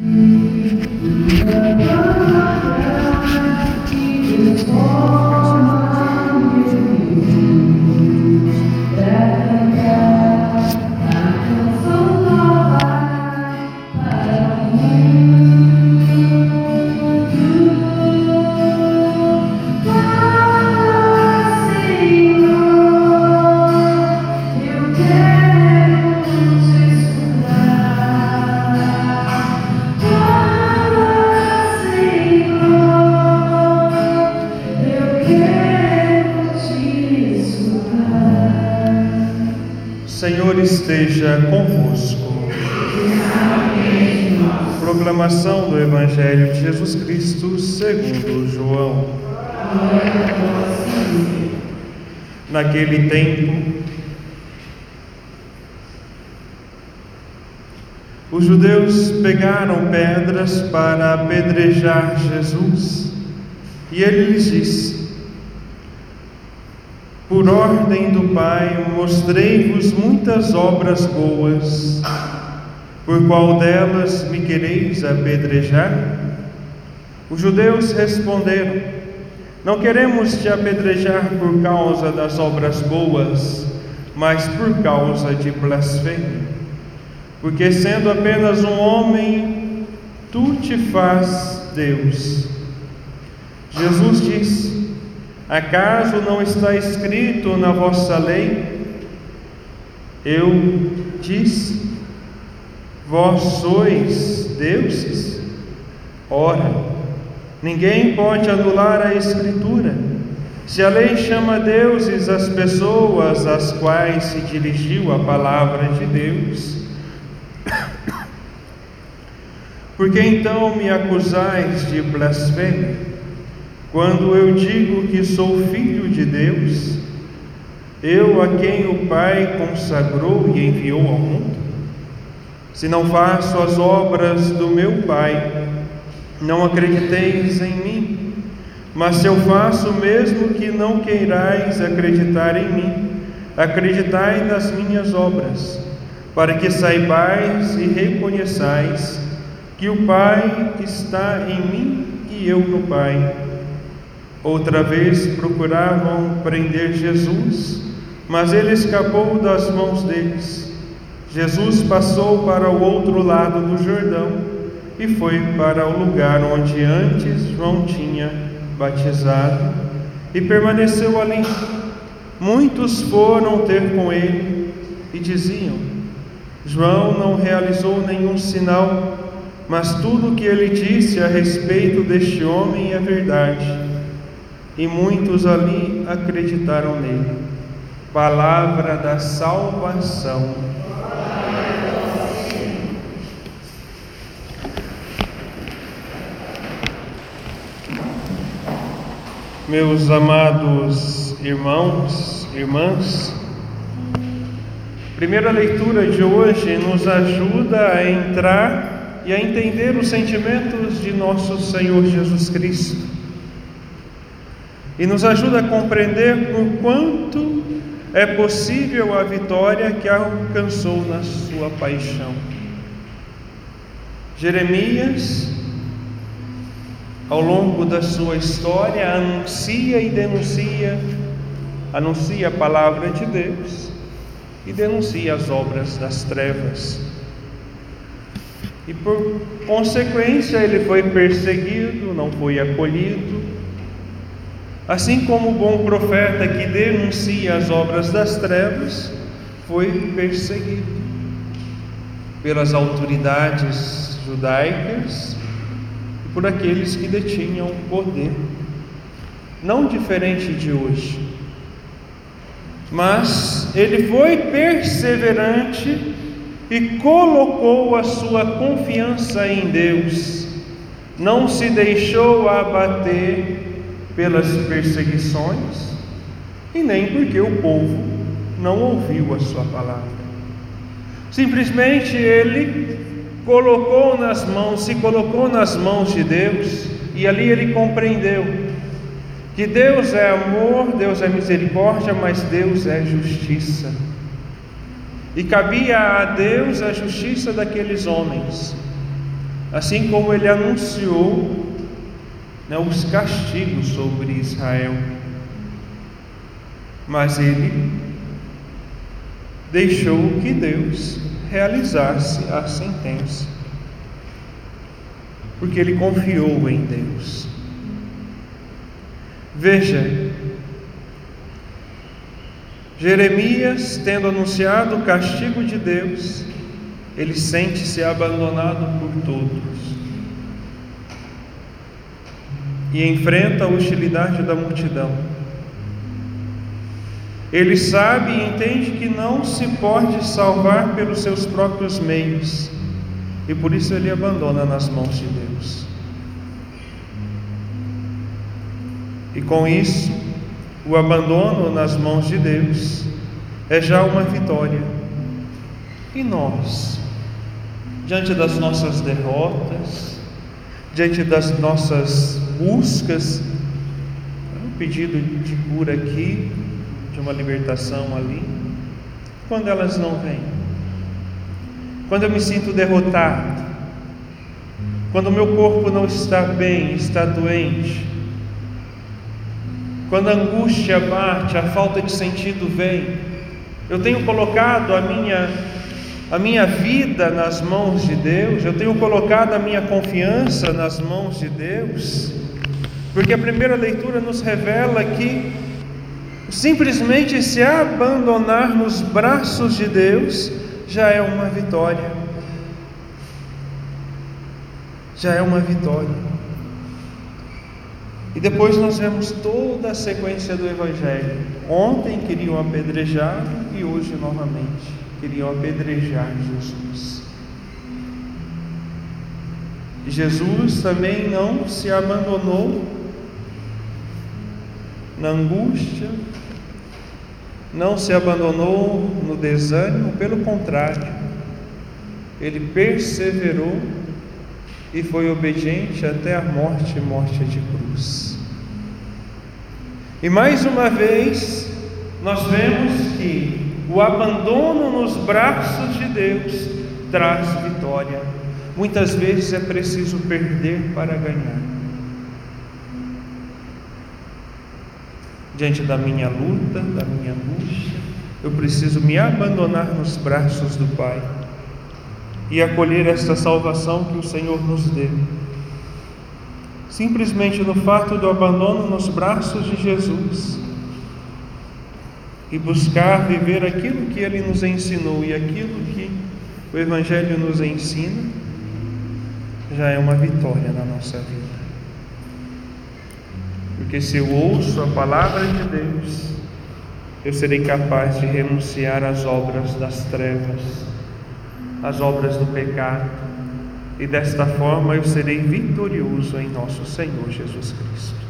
Senhor esteja convosco. Proclamação do Evangelho de Jesus Cristo segundo João. Naquele tempo, os judeus pegaram pedras para apedrejar Jesus e ele lhes disse: por ordem do Pai, mostrei-vos muitas obras boas. Por qual delas me quereis apedrejar? Os judeus responderam: Não queremos te apedrejar por causa das obras boas, mas por causa de blasfêmia. Porque sendo apenas um homem, tu te faz Deus. Jesus disse: Acaso não está escrito na vossa lei? Eu disse: Vós sois deuses? Ora, ninguém pode anular a Escritura. Se a lei chama deuses as pessoas às quais se dirigiu a palavra de Deus, por que então me acusais de blasfêmia? Quando eu digo que sou filho de Deus, eu a quem o Pai consagrou e enviou ao mundo? Se não faço as obras do meu Pai, não acrediteis em mim. Mas se eu faço, mesmo que não queirais acreditar em mim, acreditai nas minhas obras, para que saibais e reconheçais que o Pai está em mim e eu no Pai. Outra vez procuravam prender Jesus, mas ele escapou das mãos deles. Jesus passou para o outro lado do Jordão e foi para o lugar onde antes João tinha batizado e permaneceu ali. Muitos foram ter com ele e diziam: João não realizou nenhum sinal, mas tudo o que ele disse a respeito deste homem é verdade e muitos ali acreditaram nele. Palavra da salvação. Meus amados irmãos, irmãs, primeira leitura de hoje nos ajuda a entrar e a entender os sentimentos de nosso Senhor Jesus Cristo e nos ajuda a compreender por quanto é possível a vitória que alcançou na sua paixão. Jeremias, ao longo da sua história, anuncia e denuncia, anuncia a palavra de Deus e denuncia as obras das trevas. E por consequência, ele foi perseguido, não foi acolhido, Assim como o bom profeta que denuncia as obras das trevas foi perseguido pelas autoridades judaicas e por aqueles que detinham poder, não diferente de hoje. Mas ele foi perseverante e colocou a sua confiança em Deus, não se deixou abater pelas perseguições e nem porque o povo não ouviu a sua palavra. Simplesmente ele colocou nas mãos, se colocou nas mãos de Deus e ali ele compreendeu que Deus é amor, Deus é misericórdia, mas Deus é justiça. E cabia a Deus a justiça daqueles homens. assim como ele anunciou né, os castigos sobre Israel. Mas ele deixou que Deus realizasse a sentença, porque ele confiou em Deus. Veja, Jeremias, tendo anunciado o castigo de Deus, ele sente-se abandonado por todos e enfrenta a hostilidade da multidão. Ele sabe e entende que não se pode salvar pelos seus próprios meios, e por isso ele abandona nas mãos de Deus. E com isso, o abandono nas mãos de Deus é já uma vitória. E nós, diante das nossas derrotas, diante das nossas buscas, um pedido de cura aqui, de uma libertação ali, quando elas não vêm, quando eu me sinto derrotado, quando o meu corpo não está bem, está doente, quando a angústia bate, a falta de sentido vem, eu tenho colocado a minha a minha vida nas mãos de Deus, eu tenho colocado a minha confiança nas mãos de Deus, porque a primeira leitura nos revela que simplesmente se abandonar nos braços de Deus já é uma vitória. Já é uma vitória. E depois nós vemos toda a sequência do Evangelho. Ontem queriam apedrejar e hoje novamente queriam apedrejar Jesus. Jesus também não se abandonou na angústia, não se abandonou no desânimo, pelo contrário, ele perseverou e foi obediente até a morte morte de cruz. E mais uma vez, nós vemos que o abandono nos braços de Deus traz vitória. Muitas vezes é preciso perder para ganhar. Diante da minha luta, da minha angústia, eu preciso me abandonar nos braços do Pai e acolher esta salvação que o Senhor nos deu. Simplesmente no fato do abandono nos braços de Jesus e buscar viver aquilo que Ele nos ensinou e aquilo que o Evangelho nos ensina, já é uma vitória na nossa vida. Porque se eu ouço a palavra de Deus, eu serei capaz de renunciar às obras das trevas as obras do pecado, e desta forma eu serei vitorioso em nosso Senhor Jesus Cristo.